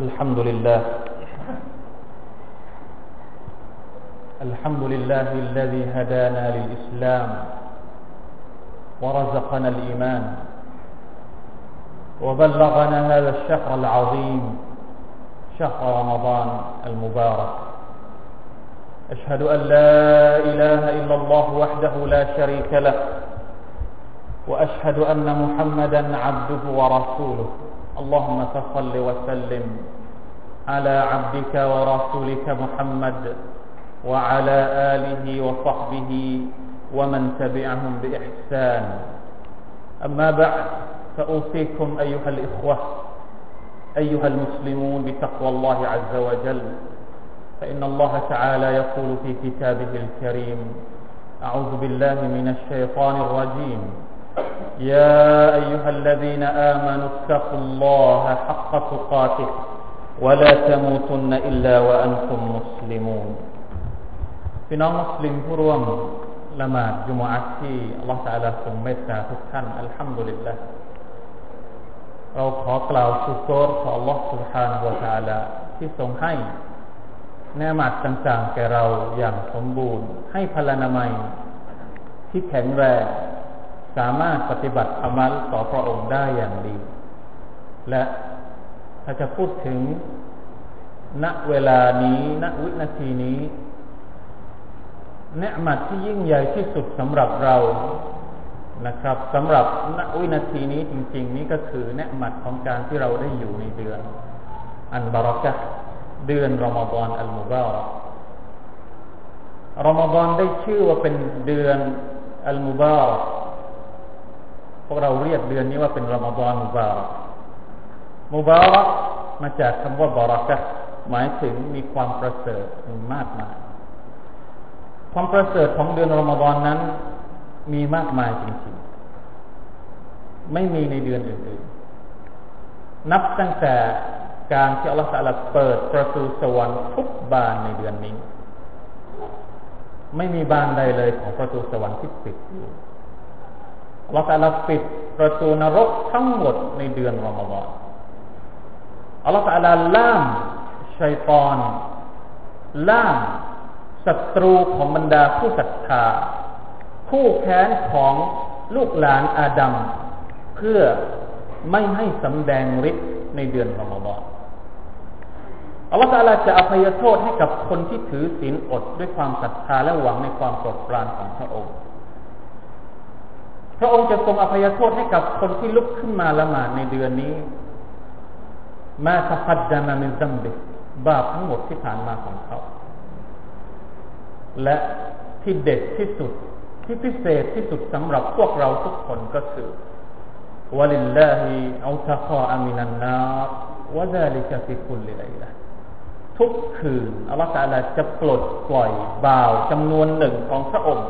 الحمد لله. الحمد لله الذي هدانا للإسلام ورزقنا الإيمان وبلغنا هذا الشهر العظيم شهر رمضان المبارك. أشهد أن لا إله إلا الله وحده لا شريك له وأشهد أن محمدا عبده ورسوله. اللهم فصل وسلم على عبدك ورسولك محمد وعلى آله وصحبه ومن تبعهم بإحسان. أما بعد فأوصيكم أيها الإخوة أيها المسلمون بتقوى الله عز وجل. فإن الله تعالى يقول في كتابه الكريم أعوذ بالله من الشيطان الرجيم. يا أيها الذين آمنوا اتقوا الله حق تقاته. ولا تموتن إلا وأنتم مسلمون พี่น้องมุสลิมผู้ร่วมละหมาดจุมอัตที่อัลลอฮฺตาลาทรงเมตตาทุกท่านอัลฮัมดุลิลละเราขอกล่าวสุกรขออัลลอฮฺ سبحانه และ تعالى ที่ทรงให้แนมัดต่างๆแก่เราอย่างสมบูรณ์ ให้พลานามัยที่แข็งแรงสามารถปฏิบัติอามัลต่อพระองค์ได้อย่างดี และ ถ้าจะพูดถึง ณเวลานี้ณวินาทีนี้เนืมัดที่ยิ่งใหญ่ที่สุดสำหรับเรานะครับสำหรับณวินาทีนี้จริง ๆ นี้ก็คือเนืมัดของการที่เราได้อยู่ในเดือน อันบารักะเดือนรอมฎอนอัลมุบารักรอมฎอนได้ชื่อว่าเป็นเดือนอัลมุบารักพวกเราเรียกเดือนนี้ว่าเป็นรอมฎอนมุบารักมุบารัก มาจากคำว่าบารักะหมายถึงมีความประเสริฐมากมาย ความประเสริฐของเดือนรอมฎอนนั้น มีมากมายจริงๆ ไม่มีในเดือนอื่นๆ นับตั้งแต่การที่อัลลอฮฺสัลเปิดประตูสวรรค์ทุกบานในเดือนนี้ ไม่มีบานใดเลยของประตูสวรรค์ที่ปิดอยู่อัลลอฮฺสัลปิดประตูนรกทั้งหมดในเดือนรอมฎอน อัลลอฮฺสัลล่ามชัยตอนล่ามศัตรูของบรรดาผู้ศรัทธาคู่แค้นของลูกหลานอาดัมเพื่อไม่ให้สำแดงฤทธิ์ในเดือนรอมฎอนอัลลอฮฺตาลาจะอภัยโทษให้กับคนที่ถือศีลอดด้วยความศรัทธาและหวังในความโปรดปรานของพระองค์ พระองค์จะทรงอภัยโทษให้กับคนที่ลุกขึ้นมาละหมาดในเดือนนี้ มาตะพัดดามามินซัมบิบาปทั้งหมดที่ผ่านมาของเขา และที่เด็ดที่สุดที่พิเศษที่สุดสำหรับพวกเราทุกคนก็คือولله عتقاء من النار وذلك في كل ليلةทุกคืนอัลลอฮฺตาลาจะปลดปล่อยบ่าวจำนวนหนึ่งของพระองค์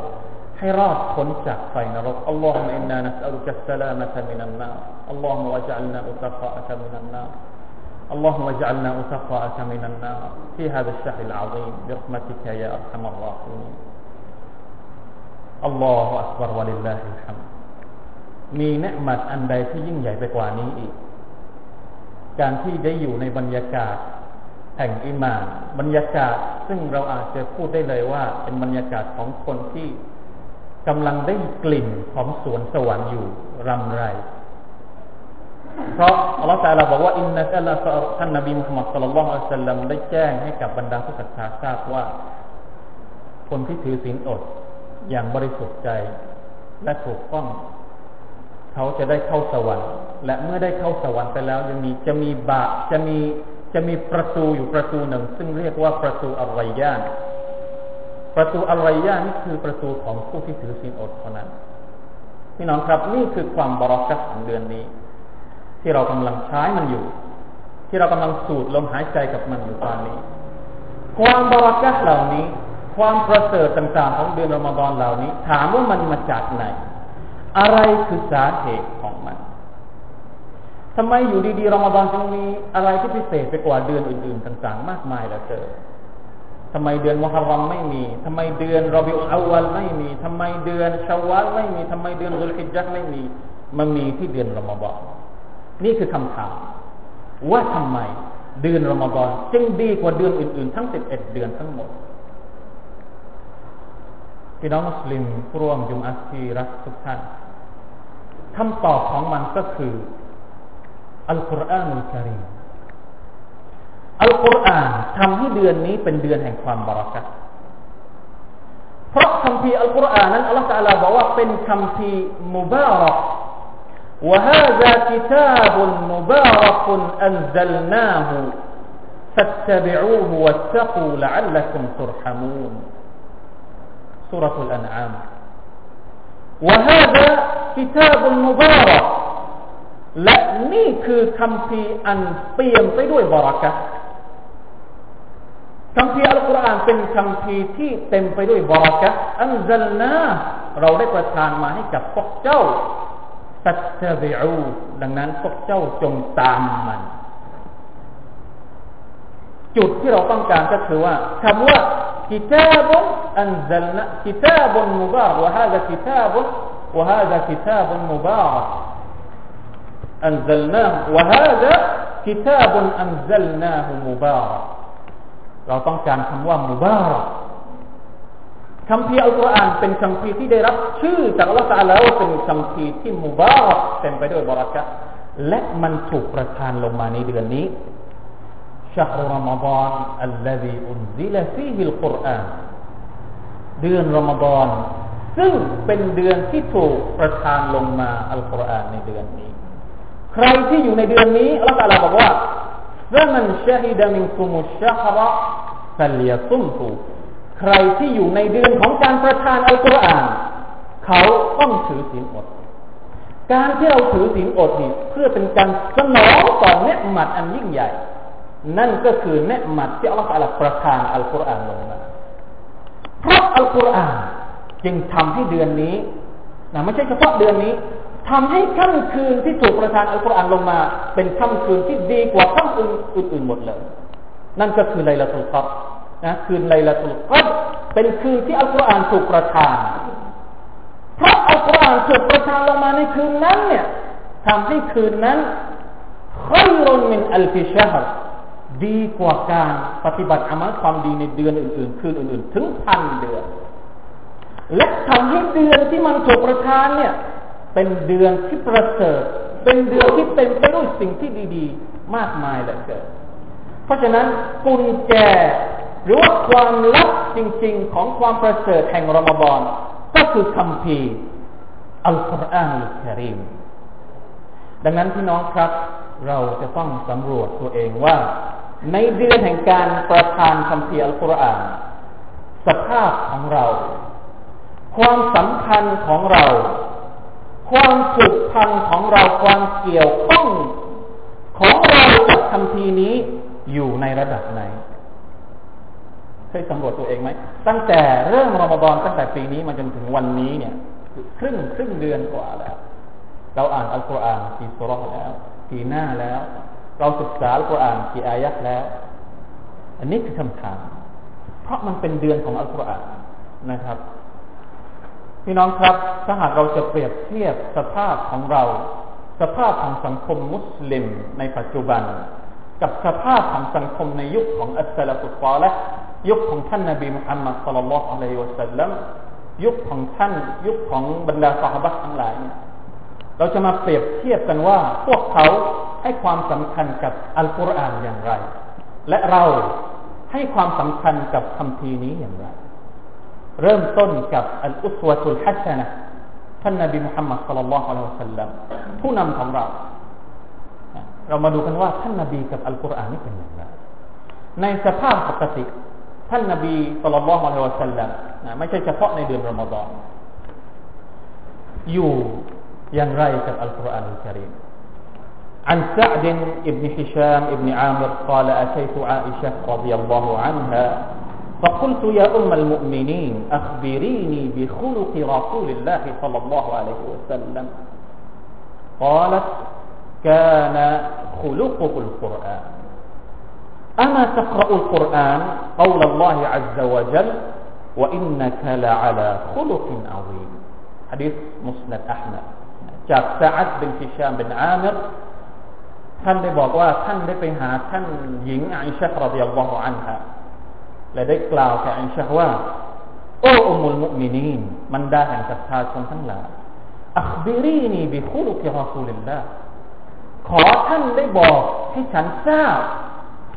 ให้รอดพ้นจากไฟนรกاللهم إنا نسألك السلامة من النار اللهم واجعلنا عتقاء من النار اللهم اجعلنا أتقاءك من النار في هذا الشهر العظيم برحمتك يا أرحم الراحمين الله أكبر ولله الحمد มีเนืมัดอันใดที่ยิ่งใหญ่ไปกว่านี้อีก การที่ได้อยู่ในบรรยากาศแห่งอิมาน บรรยากาศซึ่งเราอาจจะพูดได้เลยว่า เป็นบรรยากาศของคนที่กำลังได้กลิ่นของสวนสวรรค์อยู่รำไร เพราะอัลลอฮฺตาลาบอกว่าอินนักละท่านนบีมุฮัมมัดสุลลัลลอฮุอะลัยฮิสัลลัมได้แจ้งให้กับบรรดาผู้ศรัทธาทราบว่า คนที่ถือศีลอดอย่างบริสุทธิ์ใจและถูกต้อง เขาจะได้เข้าสวรรค์ และเมื่อได้เข้าสวรรค์ไปแล้วยังมีจะมีบาจะมีจะมีประตูอยู่ประตูหนึ่ง ซึ่งเรียกว่าประตูอัลไรยานประตูอัลไรยานนี่คือประตูของผู้ที่ถือศีลอดเท่านั้นพี่น้องครับนี่คือความบรักัตของเดือนนี้ ที่เรากำลังใช้มันอยู่ ที่เรากำลังสูดลมหายใจกับมันอยู่ตอนนี้ ความบรากัตเหล่านี้ ความประเสริฐต่างๆของเดือนรอมฎอนเหล่านี้ ถามว่ามันมาจากไหน อะไรคือสาเหตุของมันทำไมอยู่ดีๆรอมฎอนจึงมีอะไรที่พิเศษไปกว่าเดือนอื่นๆต่างๆ มากมายเหลือเกินทำไมเดือนมุฮัรรอมไม่มี ทำไมเดือนรอบิอุลอาวัลไม่มี ทำไมเดือนชาวาลไม่มี ทำไมเดือนซุลฮิจญะไม่มี มันมีที่เดือนรอมฎอน นี่คือคำถาม ว่าทำไมเดือนรอมฎอนจึงดีกว่าเดือนอื่นๆ ทั้งสิบเอ็ดเดือนทั้งหมด พี่น้องมุสลิมร่วมจุมอัสที่รักทุกท่านคำตอบของมันก็คืออัลกุรอานอุลกิริมอัลกุรอานทำให้เดือนนี้เป็นเดือนแห่งความบารักัตเพราะคำพีอัลกุรอานนั้นอัลลอฮฺตาลาบอกว่าเป็นคำพีมุบารัก وهذا كتاب مبارك أنزلناه فاتبعوه واتقوا لعلكم ترحمون سورة الأنعام وهذا كتاب مبارك และนี่คือคำพีอันเปี่ยมไปด้วยบารักะคำพีอัลกุรอานเป็นคำพีที่เต็มไปด้วยบารักะอันซัลนาเราได้ประทานมาให้กับพวกเจ้า ตัตเตบิอูดังนั้นพวกเจ้าจงตามมัน จุดที่เราต้องการก็คือว่าคำว่า كتاب أنزلنا كتاب مبارك وهذا كتاب وهذا كتاب مبارك أنزلناه وهذا كتاب أنزلناه مبارك เราต้องการคำว่ามุบารัก คำพีอัลกุรอานเป็นคำพีที่ได้รับชื่อจากอัลลอฮฺตาลาว่าเป็นคำพีที่มุบารักเต็มไปด้วยบารักะและมันถูกประทานลงมาในเดือนนี้ شهر رمضان الذي أنزل فيه القرآن เดือนรอมฎอนซึ่งเป็นเดือนที่ถูกประทานลงมาอัลกุรอานในเดือนนี้ ใครที่อยู่ในเดือนนี้อัลลอฮฺตาลาบอกว่า فمن شهد منكم الشهر فليصمه ใครที่อยู่ในเดือนของการประทานอัลกุรอานเขาต้องถือศีลอด การที่เราถือศีลอดนี่เพื่อเป็นการสนองต่อเนืหมัดอันยิ่งใหญ่ นั่นก็คือเนืหมัดที่อัลลอฮฺประทานอัลกุรอานลงมาเพราะอัลกุรอานจึงทำให้เดือนนี้นะไม่ใช่เฉพาะเดือนนี้ทำให้ค่ำคืนที่ถูกประทานอัลกุรอานลงมา เป็นค่ำคืนที่ดีกว่าค่ำคืนอื่นๆหมดเลย นั่นก็คือไลลาตุลกัด นะคืนไลลาตุลกัดเป็นคืนที่อัลกุรอานถูกประทานเพราะอัลกุรอานถูกประทานลงมาในคืนนั้นเนี่ยทำให้คืนนั้นขยรุนมินอัลฟิชฮ์ดีกว่าการปฏิบัติอามัลความดีในเดือนอื่นๆ คืนอื่นๆ ถึงพันเดือน และทำให้เดือนที่มันถูกประทานเนี่ยเป็นเดือนที่ประเสริฐ เป็นเดือนที่เต็มไปด้วยสิ่งที่ดี ๆ มากมายเหลือเกิน เพราะฉะนั้นกุญแจ หรือว่าความลับจริง ๆ ของความประเสริฐแห่งรอมฎอนก็คือคำพีอัลกุรอานอัลกิริมดังนั้นพี่น้องครับ เราจะต้องสำรวจตัวเองว่า ในเดือนแห่งการประทานคำพีอัลกุรอานสภาพของเรา ความสัมพันธ์ของเรา ความผูกพันของเราความเกี่ยวข้องของเรากับคำพีนี้อยู่ในระดับไหน เคยสำรวจตัวเองไหม ตั้งแต่เริ่มรอมฎอนตั้งแต่ปีนี้มาจนถึงวันนี้เนี่ยครึ่งครึ่งเดือนกว่าแล้ว เราอ่านอัลกุรอานกี่สุรษแล้วกี่หน้าแล้ว เราศึกษาอัลกุรอานกี่อายะแล้ว อันนี้คือคำถาม เพราะมันเป็นเดือนของอัลกุรอานนะครับพี่น้องครับถ้าหากเราจะเปรียบเทียบสภาพของเรา สภาพของสังคมมุสลิมในปัจจุบัน กับสภาพของสังคมในยุคของอัสลาฟุตฟอและ ยุคของท่านนบีมุฮัมมัดสุลลัลลอฮุอะลัยฮิวะสัลลัมยุคของท่าน ยุคของบรรดาสหายทั้งหลายเนี่ยเราจะมาเปรียบเทียบกันว่า พวกเขาให้ความสำคัญกับอัลกุรอานอย่างไร และเราให้ความสำคัญกับคำพีนี้อย่างไร เริ่มต้นกับอัลอุสวะตุลฮัสนะท่านนบีมุฮัมมัดสุลลัลลอฮุอะลัยฮิวะสัลลัมผู้นำของเรา เรามาดูกันว่าท่านนบีกับอัลกุรอานนี่เป็นอย่างไรในสภาพปกติ ท่านนบีสุลต่านละฮ์อะลัยฮิวะสัลลัมนะไม่ใช่เฉพาะในเดือนรอมฎอนอยู่อย่างไรกับอัลกุรอานอัลกิริม عن سعد بن هشام بن عامر قال أتيت عائشة رضي الله عنها فقلت يا أم المؤمنين أخبريني بخلق رسول الله صلى الله عليه وسلم قالت كان خلقه القرآن أما تقرأ القرآن قول الله عز وجل وإنك لعلى خلق عظيم حديث مسند أحمد จากซาอัดบินฮิชามบินอามิร ท่านได้บอกว่าท่านได้ไปหาท่านหญิงอิชะรดิยัลลอฮุอันฮะและได้กล่าวแก่อิชะว่าโอ้อุมุลมุมินีนมันดาแห่งศรัทธาชนทั้งหลายอัคบิรีนีบิคุลุกิรอซูลิลลาขอท่านได้บอกให้ฉันทราบ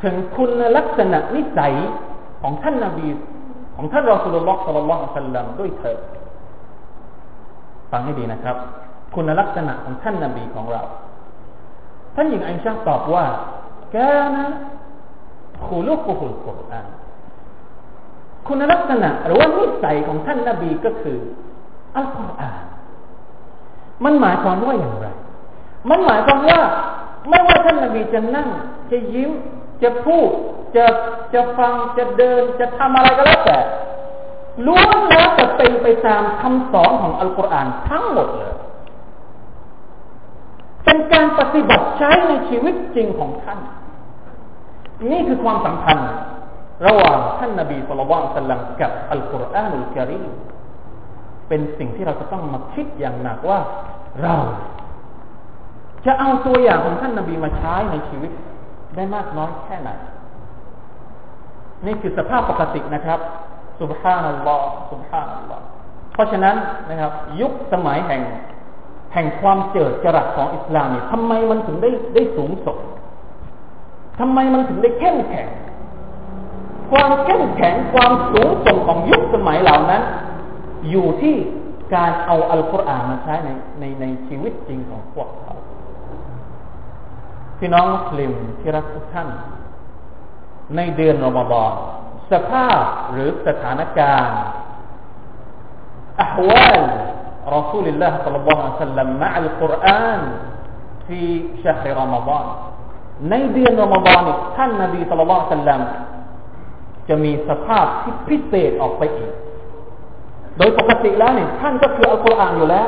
ถึงคุณลักษณะนิสัยของท่านนาบีของท่านรอสุลลอฮ์สัลลัลลอฮุอะสัลลัมด้วยเถิดฟังให้ดีนะครับ คุณลักษณะของท่านนาบีของเรา ท่านหญิงอิชาตอบว่าแกนะคุลุกุฮุลกุรอานคุณลักษณะหรือว่านิสัยของท่านนาบีก็คืออัลกุรอานมันหมายความว่าอย่างไร มันหมายความว่า ไม่ว่าท่านนาบีจะนั่งจะยิ้ม จะพูดจะจะฟังจะเดินจะทำอะไรก็แล้วแต่ล้วนแล้วจะเป็นไปตามคำสอนของอัลกุรอานทั้งหมดเลยเป็นการปฏิบัติใช้ในชีวิตจริงของท่าน นี่คือความสัมพันธ์ระหว่างท่านนาบีสุลต่านสัลลัมกับอัลกุรอานุลกิริมเป็นสิ่งที่เราจะต้องมาคิดอย่างหนักว่าเรา จะเอาตัวอย่างของท่านนาบีมาใช้ในชีวิต ได้มากน้อยแค่ไหน นี่คือสภาพปกตินะครับสุบฮานัลลอฮ์สุบฮานัลลอฮ์เพราะฉะนั้นนะครับ ยุคสมัยแห่งแห่งความเจิดจรัสของอิสลามเนี่ยทำไมมันถึงได้ได้สูงส่งทำไมมันถึงได้เข้มแข็ง ความเข้มแข็งความสูงส่งของยุคสมัยเหล่านั้น อยู่ที่การเอาอัลกุรอานมาใช้ในในในชีวิตจริงของพวกเขา พี่น้องมุสลิมที่รักทุกท่าน ในเดือนรอมฎอนสภาพหรือสถานการณ์อัฮวาลรอสูลิลลาฮ์สัลลัลอฮะลัยฮิสัลลัมมะอัลกุรอานฟีชัฮรอมฎอนในเดือนรอมฎอนท่านนบีสัลลัลลอฮุะลัยฮิสัลลัมจะมีสภาพที่พิเศษออกไปอีก โดยปกติแล้วเนี่ยท่านก็คืออัลกุรอานอยู่แล้ว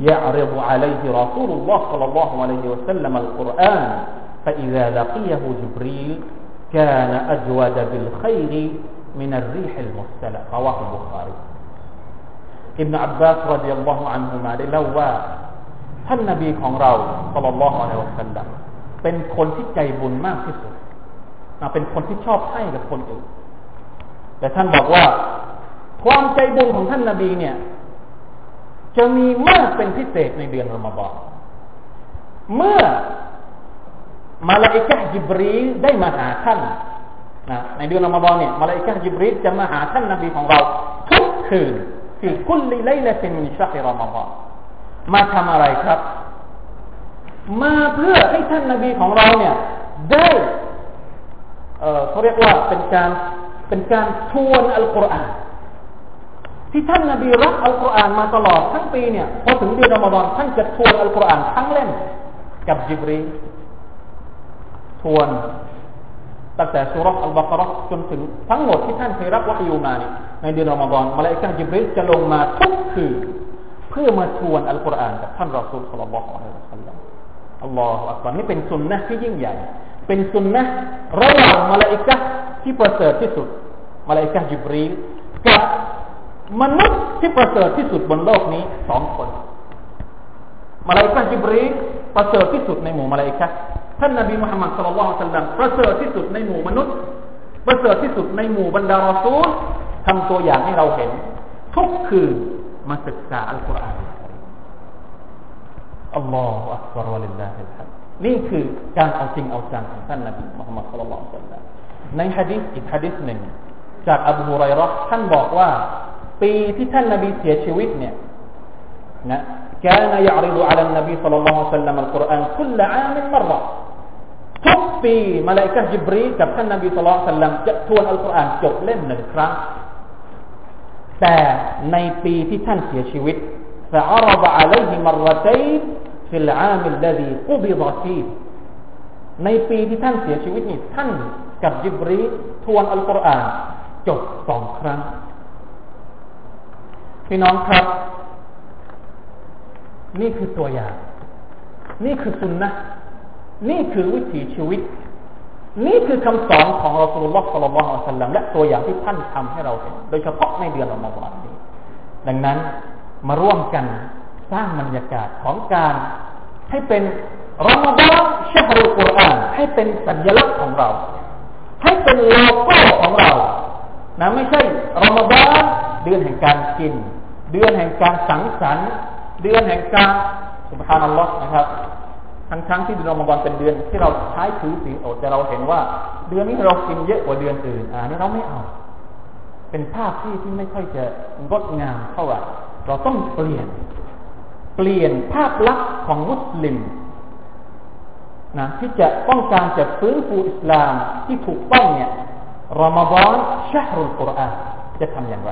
يعرض عليه رسول الله صلى الله عليه وسلم القرآن فإذا لقيه جبريل كان أجود بالخير من الريح المرسلة رواه البخاري ابن عباس رضي الله عنهما ได้เล่าว่าท่านนบีของเราสัลลัลลอฮุอะลัยฮิวะสัลลัมเป็นคนที่ใจบุญมากที่สุดเป็นคนที่ชอบให้กับคนอื่น แต่ท่านบอกว่า ความใจบุญของท่านนาบีเนี่ย จะมีมากเป็นพิเศษในเดือนรอมฎอนเมื่อมาลาอิกะจิบรีได้มาหาท่านนะในเดือนรอมฎอนเนี่ยมาลาอิกะจิบรีจะมาหาท่านนบีของเรา ทุกคืนฟีคุลลิไลลาตินมินชัฮรอมฎอนมาทำอะไรครับ มาเพื่อให้ท่านนบีของเราเนี่ย ได้เขาเรียกว่าเป็นการเป็นการทวนอัลกุรอาน ที่ท่านนาบีรักอัลกุรอานมาตลอดทั้งปีเนี่ยพอถึงเดือนอมฎอนท่านจะทวนอัลกุรอานทั้งเล่มกับจิบรีทวนตั้งแต่สุรษอัลบากรจนถึงทั้งหมดที่ท่านเคยรับวะฮยูมาเนี่ยในเดือนอมฎอนมาเลกาจิบรีจะลงมาทุกคืนเพื่อมาทวนอัลกุรอานกับท่านรอซูลสัลลัลลอฮุอะลัยฮิวะสัลลัมอัลลอฮฺอักบารนี่เป็นสุนนะที่ยิ่งใหญ่ เป็นสุนนะระหว่างมาเลอิกะที่ประเสริฐที่สุดมาเลอิกะจิบรีกับ มนุษย์ที่ประเสริฐที่สุดบนโลกนี้สองคนมาลาอิกะจิบรีประเสริฐที่สุดในหมู่มาลาอิกะท่านนบีมุฮัมมัดสุลลัลลสัลลัมประเสริฐที่สุดในหมู่มนุษย์ ประเสริฐที่สุดในหมู่บรรดารอซูลทำตัวอย่างให้เราเห็น ทุกคืนมาศึกษาอัลกุรอานอัลลอฮฺอักบารวะลิลลาฮิลฮัมนี่คือการเอาจริงเอาจังของท่านนบีมุฮัมมัดสุลลัลสัลลัมในฮะดิษอีกฮะดิษหนึ่งจากอบูฮุไรรอท่านบอกว่า ปีที่ท่านนบีเสียชีวิตเนี่ยนะ كان يعرض على النبي صلى الله عليه وسلم القرآن كل عام مرة ทุกปีมาเลกะจิบรีกับท่านนบีสุลต่านจะทวนอัลกุรอานจบเล่มหนึ่งครั้ง แต่ในปีที่ท่านเสียชีวิต فعرض عليه مرتين في العام الذي قبض فيه ในปีที่ท่านเสียชีวิตนี่ท่านกับยิบรีทวนอัลกุรอานจบสองครั้ง พี่น้องครับ นี่คือตัวอย่าง นี่คือสุนนะนี่คือวิถีชีวิต นี่คือคำสอนของเราสุลต่านสัลลัลลอฮุอะลัยฮิสัลลัมและตัวอย่างที่ท่านทำให้เราเห็น โดยเฉพาะในเดือนอมฎอนนี้ ดังนั้นมาร่วมกันสร้างบรรยากาศของการให้เป็นรอมฎอนชาฮรุกุรอานให้เป็นสัญลักษณ์ของเรา ให้เป็นโลโก้ของเรานะไม่ใช่รอมฎอนเดือนแห่งการกิน เดือนแห่งการสังสรรค์ เดือนแห่งการสุบฮานัลลอฮ์นะครับ ทั้งทั้งที่เดือนรอมฎอนเป็นเดือนที่เราใช้ถือศีลอดแต่เราเห็นว่า เดือนนี้เรากินเยอะกว่าเดือนอื่นอ่านี่เราไม่เอา เป็นภาพที่ที่ไม่ค่อยจะงดงามเท่าไหร่เราต้องเปลี่ยน เปลี่ยนภาพลักษณ์ของมุสลิมนะที่จะต้องการจะฟื้นฟูอิสลามที่ถูกต้องเนี่ยรอมฎอนชาฮรุลกุรอานจะทำอย่างไร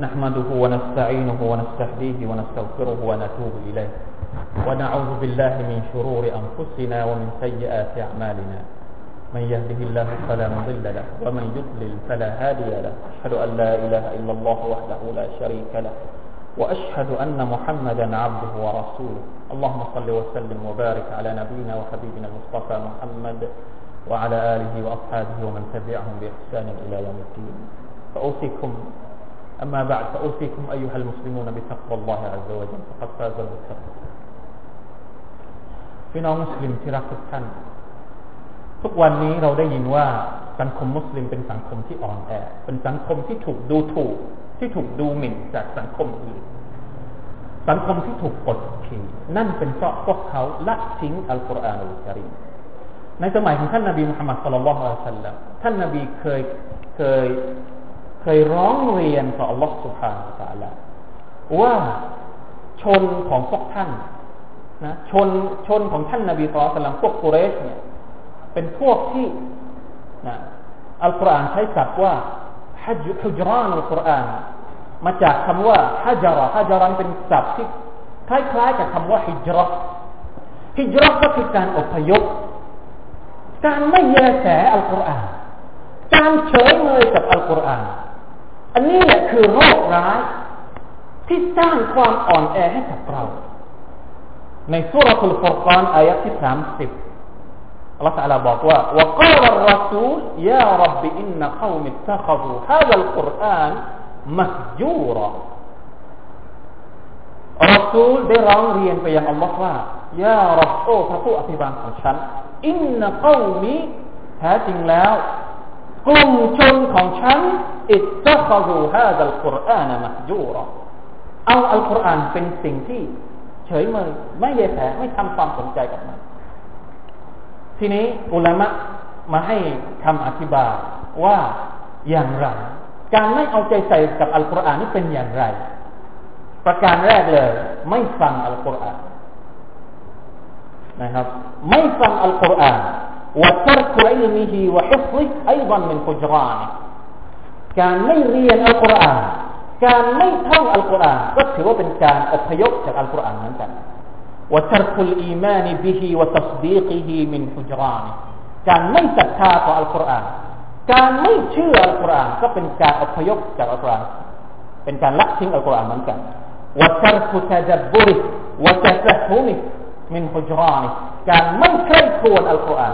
نحمده ونستعينه ونستهديه ونستغفره ونتوب إليه. ونعوذ بالله من شرور أنفسنا ومن سيئات أعمالنا. من يهده الله فلا مضل له ومن يضلل فلا هادي له. أشهد أن لا إله إلا الله وحده لا شريك له وأشهد أن محمدا عبده ورسوله. اللهم صل وسلم وبارك على نبينا وحبيبنا المصطفى محمد وعلى آله وأصحابه ومن تبعهم بإحسان إلى يوم الدين. فأوصيكم أما بعد فأوصيكم أيها المسلمون بتقوى الله عز وجل فقد فاز المتقون พี่น้องมุสลิมที่รักทุกท่าน ทุกวันนี้เราได้ยินว่าสังคมมุสลิมเป็นสังคมที่อ่อนแอ เป็นสังคมที่ถูกดูถูก ที่ถูกดูหมิ่นจากสังคมอื่น สังคมที่ถูกกดขี่นั่นเป็นเพราะพวกเขาละทิ้งอัลกุรอานอัลกิริมในสมัยของท่านนาบีมุฮัมมัดสุลลัลลอฮุอะลัยฮิสัลลัมท่านนาบีเคยเคย เคยร้องเรียนต่ออัลลอฮฺสุบฮานาอัลลอฮว่าชนของพวกท่านนะชนชนของท่านนาบีสุลต่านพวกกุเรชเนี่ย เป็นพวกที่นะอัลกุรอานใช้ศัพท์ว่าฮัจฮุจรานอัลกุรอานมาจากคำว่าฮัจระฮัจรันเป็นศัพท์ที่คล้ายๆกับคำว่าฮิจรัฮิจรัก็คือการอพยพการไม่แยแสอัลกุรอานการเฉยเมยกับอัลกุรอาน อันนี้แหละคือโรคร้ายที่สร้างความอ่อนแอให้กับเราในสุรทูลฟุรกานอายะที่สามสิบอัลลอฮฺ تعالى บอกว่า وقال الرسول يا رب إن قوم اتخذوا هذا القرآن مهجورا รอซูลได้ร้องเรียนไปยังอัลลอฮ์ว่ายารับโอ้พระผู้อภิบาลของฉันอินนะกามีแท้จริงแล้ว กลุ่มชนของฉันอิตตะคดูฮาดัลกุรอานมะจูรอเอาอัลกุรอานเป็นสิ่งที่เฉยเมยไม่เยแสไม่ทำความสนใจกับมัน ทีนี้อุลามะมาให้คำอธิบายว่าอย่างไร การไม่เอาใจใส่กับอัลกุรอานนี่เป็นอย่างไร ประการแรกเลย ไม่ฟังอัลกุรอานนะครับ ไม่ฟังอัลกุรอาน وترك علمه وحفظه أيضا من فجرانه การไม่เรียนอัลกุรอาน การไม่ท่องอัลกุรอานก็ถือว่าเป็นการอพยพจากอัลกุรอานเหมือนกัน وترك الإيمان به وتصديقه من فجرانه การไม่ศรัทธาต่ออัลกุรอาน การไม่เชื่ออัลกุรอานก็เป็นการอพยพจากอัลกุรอาน เป็นการละทิ้งอัลกุรอานเหมือนกัน وترك تدبره وتفهمه من فجرانه การไม่ใคร่ครวญอัลกุรอาน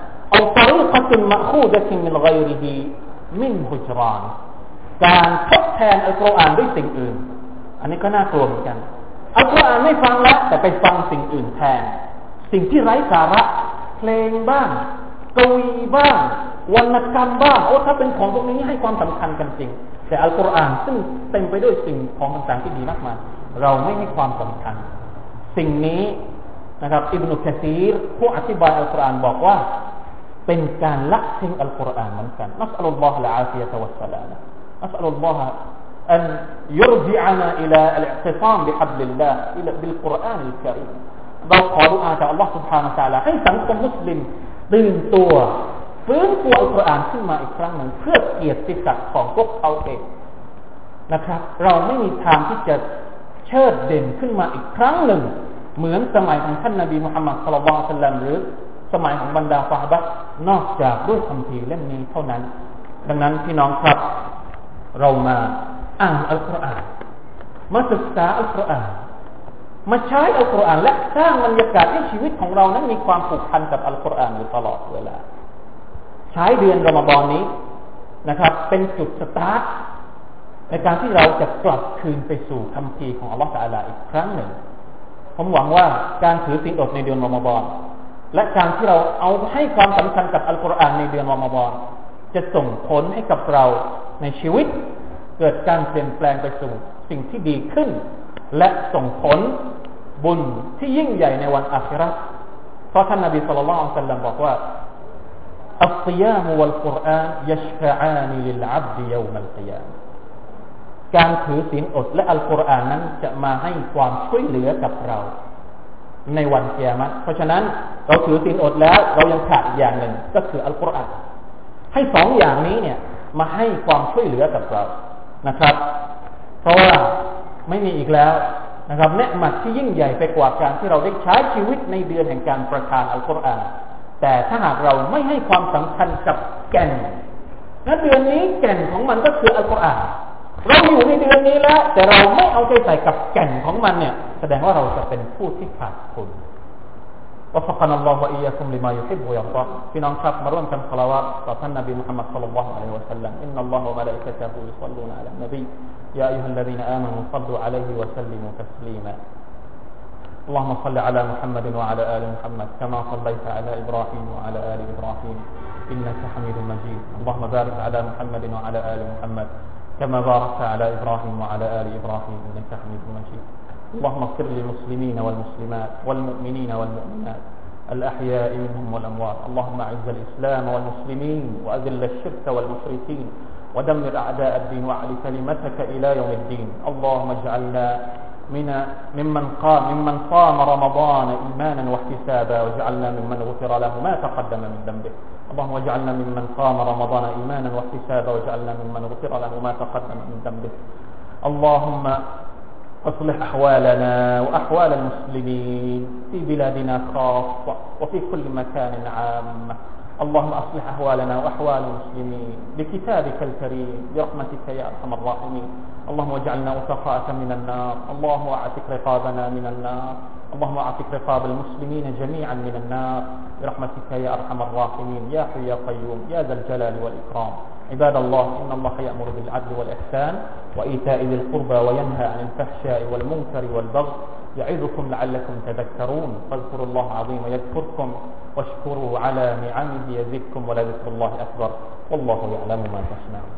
أو طريق طريقة مأخوذة من غيره من هجران การทดแทนอัลกุรอานด้วยสิ่งอื่น อันนี้ก็น่ากลัวเหมือนกัน อัลกุรอานไม่ฟังแล้วแต่ไปฟังสิ่งอื่นแทน สิ่งที่ไร้สาระ เพลงบ้าง กวีบ้าง วรรณกรรมบ้าง โอ้ ถ้าเป็นของพวกนี้ให้ความสำคัญกันจริง แต่อัลกุรอานซึ่งเต็มไปด้วยสิ่งของต่างๆที่ดีมากมายเราไม่ให้ความสำคัญ สิ่งนี้นะครับอิบนุกะซีรผู้อธิบายอัลกุรอานบอกว่า เป็นการละทิ้งอัลกุรอานเหมือนกันนัสอัลลอฮฺละอาฟียะตะวัสสลาม أسأل الله أن يرجعنا إلى الاعتصام بحبل الله إلى بالقرآن الكريم เราขอดุอาจากอัลลอฮฺ سبحانه และ تعالى ให้สังคมมุสลิมตื่นตัวฟื้นฟูอัลกุรอานขึ้นมาอีกครั้งหนึ่งเพื่อเกียรติศักดิ์ของพวกเขาเองนะครับ เราไม่มีทางที่จะเชิดเด่นขึ้นมาอีกครั้งหนึ่ง เหมือนสมัยของท่านนาบีมุฮัมมัดสุลลัลสัลลัมหรือ สมัยของบรรดาฟาฮบะนอกจากด้วยคำพีเล่มนี้เท่านั้น ดังนั้นพี่น้องครับ เรามาอ่านอัลกุรอานมาศึกษาอัลกุรอานมาใช้อัลกุรอานและสร้างบรรยากาศให้ชีวิตของเรานั้นมีความผูกพันกับอัลกุรอานอยู่ตลอดเวลา ใช้เดือนรอมฎอนนี้นะครับ เป็นจุดสตาร์ทในการที่เราจะกลับคืนไปสู่คำพีของอัลลอฮฺตาลาอีกครั้งหนึ่ง ผมหวังว่าการถือศีลอดในเดือนรอมฎอน และการที่เราเอาให้ความสำคัญกับอัลกุรอานในเดือนรอมฎอนจะส่งผลให้กับเราในชีวิต เกิดการเปลี่ยนแปลงไปสู่สิ่งที่ดีขึ้น และส่งผลบุญที่ยิ่งใหญ่ในวันอาคิรัตเพราะท่านนาบีสุลต่านสัลลัมบอกว่าอัลกิยามวัลกุรอานยัชฟะอานีลิลอับดียามัลกิยามการถือศีลอดและอัลกุรอานนั้นจะมาให้ความช่วยเหลือกับเรา ในวันเกียรติเพราะฉะนั้นเราถือศีลอดแล้ว เรายังขาดอีกอย่างหนึ่งก็คืออัลกุรอานให้สองอย่างนี้เนี่ยมาให้ความช่วยเหลือกับเรานะครับ เพราะว่าไม่มีอีกแล้วนะครับเนืหมัดที่ยิ่งใหญ่ไปกว่าการที่เราได้ใช้ชีวิตในเดือนแห่งการประทานอัลกุรอานแต่ถ้าหากเราไม่ให้ความสำคัญกับแก่นนั้นเดือนนี้แก่นของมันก็คืออัลกุรอานเราอยู่ในเดือนนี้แล้ว แต่เราไม่เอาใจใส่กับแก่นของมันเนี่ย แสดงว่าเราจะเป็นผู้ที่ขาดทุน وفقنا الله وإياكم لما يحب ويرضى في ننصف مروان كم صلوات صلى النبي محمد صلى الله عليه وسلم إن الله وملائكته يصلون على النبي يا أيها الذين آمنوا صلوا عليه وسلموا تسليما اللهم صل على محمد وعلى آل محمد كما صليت على إبراهيم وعلى آل إبراهيم إنك حميد مجيد اللهم بارك على محمد وعلى آل محمد كما باركت على إبراهيم وعلى آل إبراهيم إنك حميد مجيد اللهم اغفر للمسلمين والمسلمات والمؤمنين والمؤمنات الأحياء منهم والأموات. اللهم أعز الإسلام والمسلمين وأذل الشرك والمشركين ودمر أعداء الدين وأعل كلمتك إلى يوم الدين. اللهم اجعلنا من ممن قام ممن صام رمضان إيمانا واحتسابا واجعلنا ممن غفر له ما تقدم من ذنبه. اللهم اجعلنا ممن قام رمضان إيمانا واحتسابا واجعلنا ممن غفر له ما تقدم من ذنبه. اللهم أصلح أحوالنا وأحوال المسلمين في بلادنا خاصة وفي كل مكان عامة اللهم أصلح أحوالنا وأحوال المسلمين بكتابك الكريم برحمتك يا أرحم الراحمين. اللهم اجعلنا وثقاء من النار. اللهم أعتق رقابنا من النار. اللهم أعتق رقاب المسلمين جميعا من النار. برحمتك يا أرحم الراحمين. يا حي يا قيوم. يا ذا الجلال والإكرام. عباد الله إن الله يأمر بالعدل والإحسان وإيتاء ذي القربى وينهى عن الفحشاء والمنكر والبغي يعظكم لعلكم تذكرون. فاذكروا الله عظيم يذكركم واشكروا على نعمه يزدكم ولذكر الله أكبر. والله يعلم ما تصنعون.